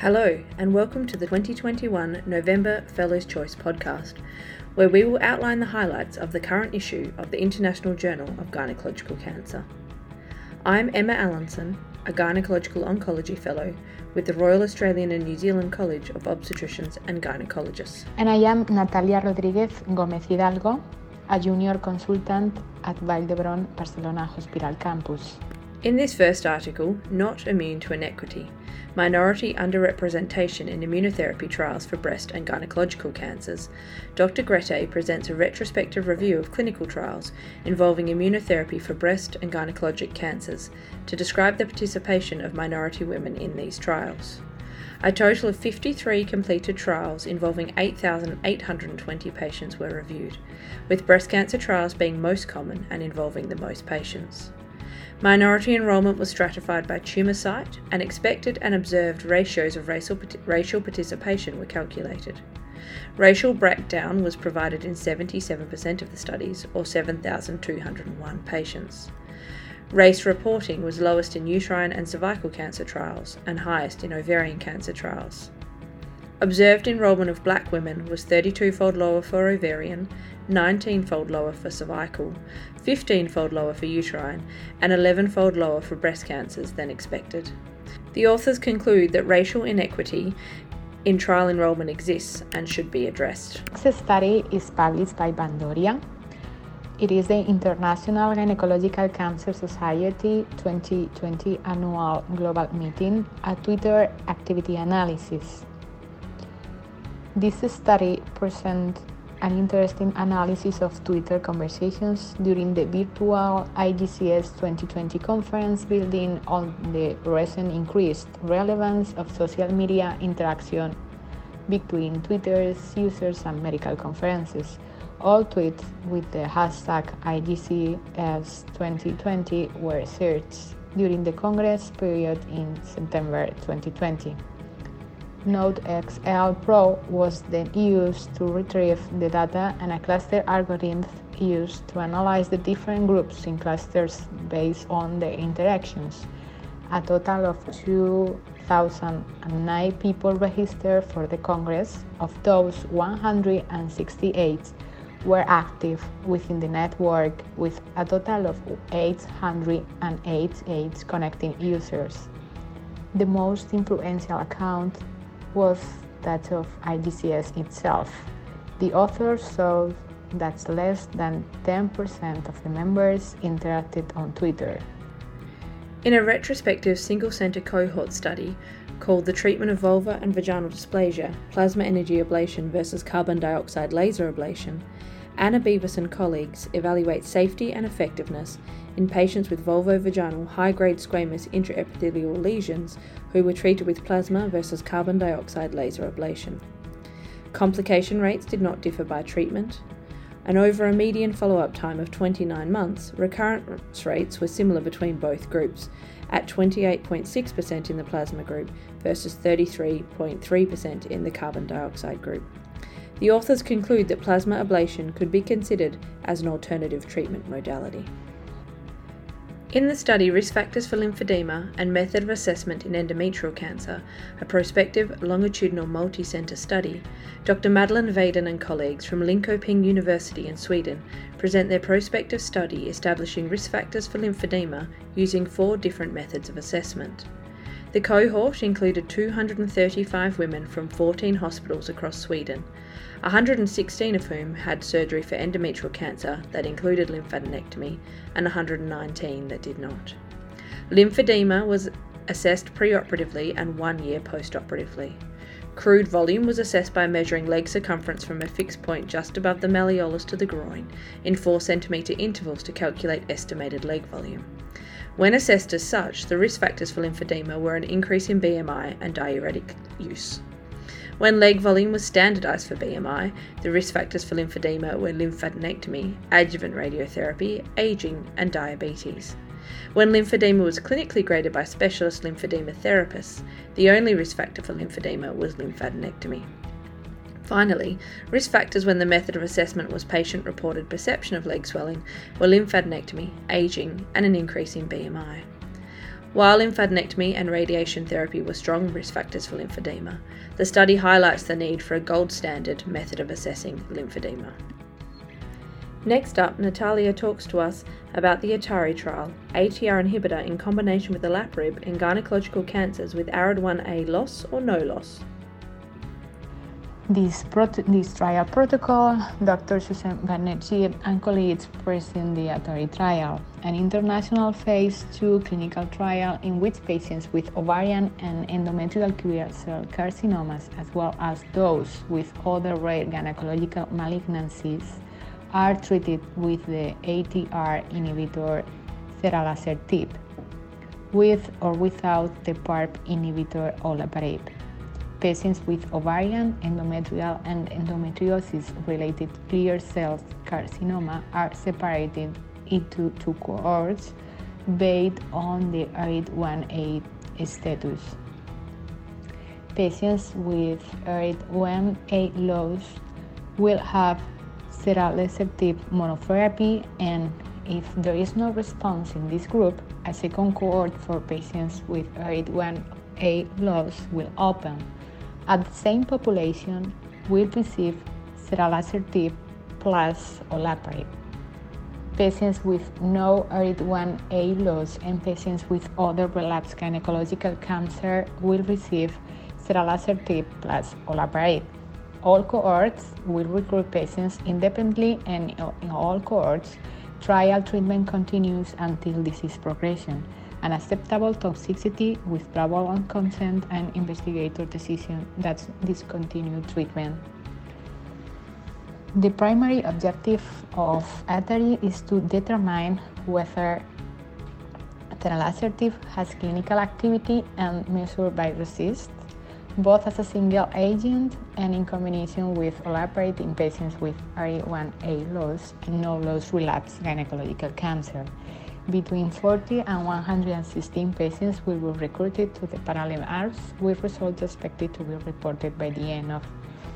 Hello, and welcome to the 2021 November Fellows Choice podcast, where we will outline the highlights of the current issue of the International Journal of Gynecological Cancer. I'm Emma Allanson, a Gynecological Oncology Fellow with the Royal Australian and New Zealand College of Obstetricians and Gynecologists. And I am Natalia Rodriguez Gomez Hidalgo, a junior consultant at Vall d'Hebron Barcelona Hospital Campus. In this first article, Not Immune to Inequity Minority Underrepresentation in Immunotherapy Trials for Breast and Gynecological Cancers, Dr. Grete presents a retrospective review of clinical trials involving immunotherapy for breast and gynecologic cancers to describe the participation of minority women in these trials. A total of 53 completed trials involving 8,820 patients were reviewed, with breast cancer trials being most common and involving the most patients. Minority enrolment was stratified by tumour site, and expected and observed ratios of racial, racial participation were calculated. Racial breakdown was provided in 77% of the studies, or 7,201 patients. Race reporting was lowest in uterine and cervical cancer trials and highest in ovarian cancer trials. Observed enrolment of black women was 32 fold lower for ovarian, 19 fold lower for cervical, 15 fold lower for uterine, and 11 fold lower for breast cancers than expected. The authors conclude that racial inequity in trial enrolment exists and should be addressed. This study is published by Bhandoria. It is the International Gynecological Cancer Society 2020 annual global meeting, a Twitter activity analysis. This study presents an interesting analysis of Twitter conversations during the virtual IGCS 2020 conference, building on the recent increased relevance of social media interaction between Twitter's users and medical conferences. All tweets with the hashtag IGCS 2020 were searched during the Congress period in September 2020. NodeXL Pro was then used to retrieve the data and a cluster algorithm used to analyze the different groups in clusters based on their interactions. A total of 2,009 people registered for the Congress. Of those, 168 were active within the network, with a total of 888 connecting users. The most influential account was that of IGCS itself. The authors saw that less than 10% of the members interacted on Twitter. In a retrospective single centre cohort study called The Treatment of Vulvar and Vaginal Dysplasia Plasma Energy Ablation versus Carbon Dioxide Laser Ablation, Anna Beavis and colleagues evaluate safety and effectiveness in patients with vulvovaginal high grade squamous intraepithelial lesions who were treated with plasma versus carbon dioxide laser ablation. Complication rates did not differ by treatment, and over a median follow up time of 29 months, recurrence rates were similar between both groups, at 28.6% in the plasma group versus 33.3% in the carbon dioxide group. The authors conclude that plasma ablation could be considered as an alternative treatment modality. In the study Risk Factors for Lymphedema and Method of Assessment in Endometrial Cancer, a prospective longitudinal multi centre study, Dr. Madeline Wedin and colleagues from Linköping University in Sweden present their prospective study establishing risk factors for lymphedema using four different methods of assessment. The cohort included 235 women from 14 hospitals across Sweden, 116 of whom had surgery for endometrial cancer that included lymphadenectomy, and 119 that did not. Lymphedema was assessed preoperatively and one year postoperatively. Crude volume was assessed by measuring leg circumference from a fixed point just above the malleolus to the groin in 4 cm intervals to calculate estimated leg volume. When assessed as such, the risk factors for lymphedema were an increase in BMI and diuretic use. When leg volume was standardised for BMI, the risk factors for lymphedema were lymphadenectomy, adjuvant radiotherapy, ageing, and diabetes. When lymphedema was clinically graded by specialist lymphedema therapists, the only risk factor for lymphedema was lymphadenectomy. Finally, risk factors when the method of assessment was patient reported perception of leg swelling were lymphadenectomy, ageing, and an increase in BMI. While lymphadenectomy and radiation therapy were strong risk factors for lymphedema, the study highlights the need for a gold standard method of assessing lymphedema. Next up, Natalia talks to us about the ATARI trial, ATR inhibitor in combination with olaparib in gynecological cancers with ARID1A loss or no loss. This, this trial protocol, Dr. Susan Banerjee and colleagues present the ATARI trial, an international phase 2 clinical trial in which patients with ovarian and endometrial clear cell carcinomas, as well as those with other rare gynecological malignancies, are treated with the ATR inhibitor ceralasertib, with or without the PARP inhibitor olaparib. Patients with ovarian, endometrial, and endometriosis related clear cell carcinoma are separated into two cohorts based on the ARID1A status. Patients with ARID1A loss will have ceralasertib monotherapy and if there is no response in this group, a second cohort for patients with ARID1A loss will open. At the same population will receive ceralasertib plus olaparib. Patients with no ARID1A loss and patients with other relapsed gynecological cancer will receive ceralasertib plus olaparib. All cohorts will recruit patients independently, and in all cohorts, trial treatment continues until disease progression. An acceptable toxicity with probable consent and investigator decision that discontinue treatment. The primary objective of ATARI is to determine whether ceralasertib has clinical activity and measured by RECIST both as a single agent and in combination with olaparib in patients with ARID1A loss and no loss relapse gynecological cancer. Between 40 and 116 patients will be recruited to the parallel arms, with results expected to be reported by the end of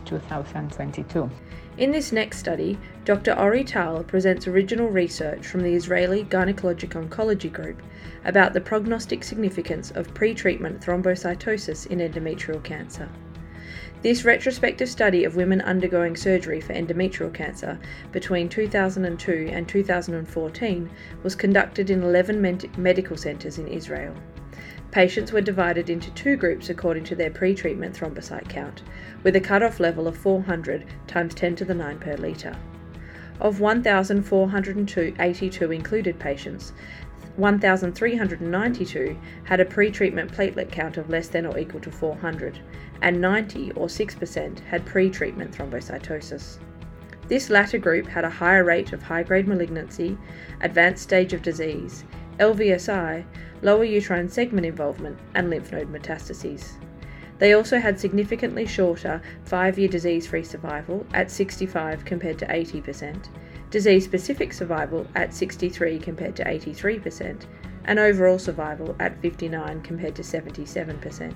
2022. In this next study, Dr. Ori Tal presents original research from the Israeli Gynecologic Oncology Group about the prognostic significance of pre-treatment thrombocytosis in endometrial cancer. This retrospective study of women undergoing surgery for endometrial cancer between 2002 and 2014 was conducted in 11 med- medical centres in Israel. Patients were divided into two groups according to their pre treatment thrombocyte count, with a cutoff level of 400 times 10 to the 9 per litre. Of 1,482 included patients, 1,392 had a pre treatment platelet count of less than or equal to 400, and 90 or 6% had pre treatment thrombocytosis. This latter group had a higher rate of high grade malignancy, advanced stage of disease, LVSI, lower uterine segment involvement, and lymph node metastases. They also had significantly shorter 5 year disease free survival at 65 compared to 80%, disease specific survival at 63 compared to 83%, and overall survival at 59 compared to 77%.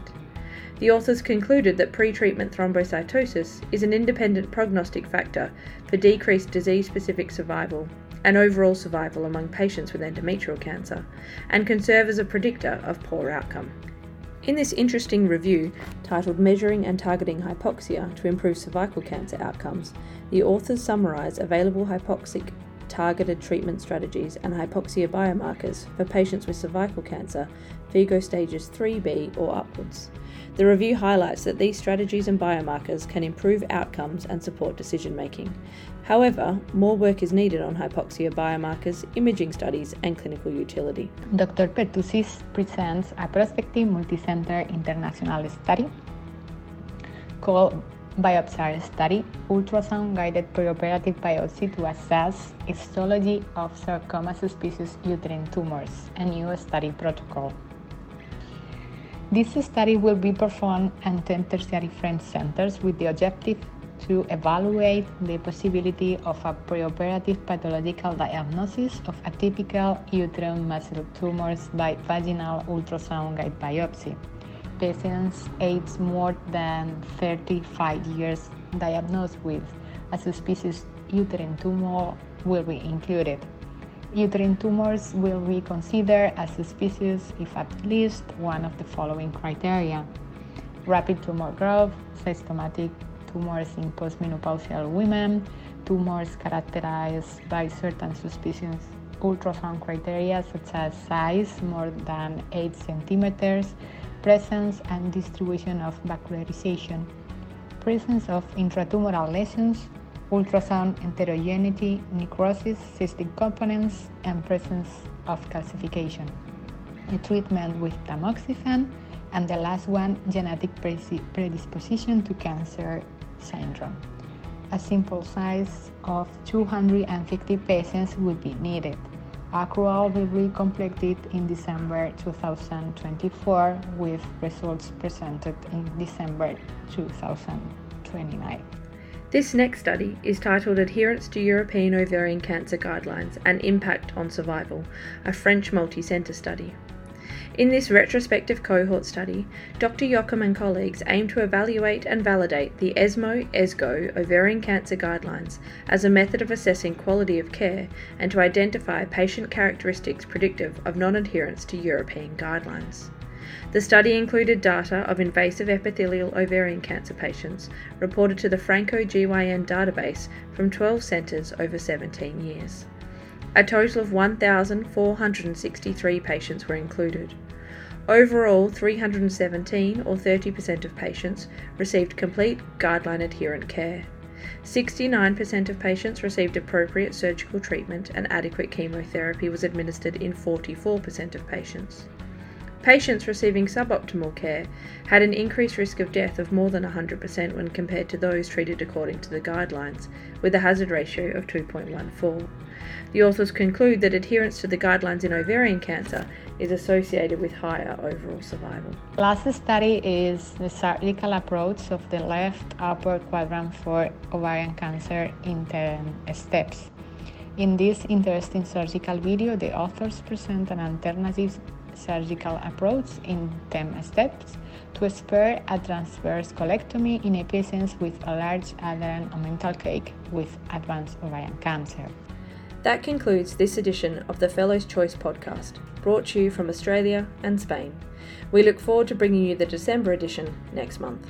The authors concluded that pre-treatment thrombocytosis is an independent prognostic factor for decreased disease-specific survival and overall survival among patients with endometrial cancer, and can serve as a predictor of poor outcome. In this interesting review, titled Measuring and Targeting Hypoxia to Improve Cervical Cancer Outcomes, the authors summarise available hypoxic targeted treatment strategies and hypoxia biomarkers for patients with cervical cancer, FIGO stages 3B or upwards. The review highlights that these strategies and biomarkers can improve outcomes and support decision making. However, more work is needed on hypoxia biomarkers, imaging studies, and clinical utility. Dr. Pertuzis presents a prospective multicenter international study called Biopsar study, ultrasound guided preoperative biopsy to assess histology of sarcoma suspicious uterine tumors, a new study protocol. This study will be performed at 10 tertiary French centers with the objective to evaluate the possibility of a preoperative pathological diagnosis of atypical uterine muscle tumors by vaginal ultrasound guide biopsy. Patients aged more than 35 years diagnosed with a suspicious uterine tumor will be included. Uterine tumors will be considered as suspicious if at least one of the following criteria rapid tumor growth, systematic tumors in postmenopausal women, tumors characterized by certain suspicious ultrasound criteria such as size more than 8 centimeters, presence and distribution of vascularization, presence of intratumoral lesions, ultrasound heterogeneity, necrosis, cystic components, and presence of calcification. A treatment with tamoxifen, and the last one, genetic predisposition to cancer syndrome. A simple size of 250 patients would be needed. Accrual will be completed in December 2024 with results presented in December 2029. This next study is titled Adherence to European Ovarian Cancer Guidelines and Impact on Survival, a French multi-centre study. In this retrospective cohort study, Dr. Jochum and colleagues aim to evaluate and validate the ESMO ESGO ovarian cancer guidelines as a method of assessing quality of care and to identify patient characteristics predictive of non adherence to European guidelines. The study included data of invasive epithelial ovarian cancer patients reported to the FRANCOGYN database from 12 centres over 17 years. A total of 1,463 patients were included. Overall, 317 or 30% of patients received complete guideline adherent care. 69% of patients received appropriate surgical treatment and adequate chemotherapy was administered in 44% of patients. Patients receiving suboptimal care had an increased risk of death of more than 100% when compared to those treated according to the guidelines, with a hazard ratio of 2.14. The authors conclude that adherence to the guidelines in ovarian cancer is associated with higher overall survival. Last study is the surgical approach of the left upper quadrant for ovarian cancer in 10 uh, steps. In this interesting surgical video, the authors present an alternative surgical approach in 10 steps to spare a transverse colectomy in a patient with a large adherent omental cake with advanced ovarian cancer. That concludes this edition of the Fellows Choice podcast, brought to you from Australia and Spain. We look forward to bringing you the December edition next month.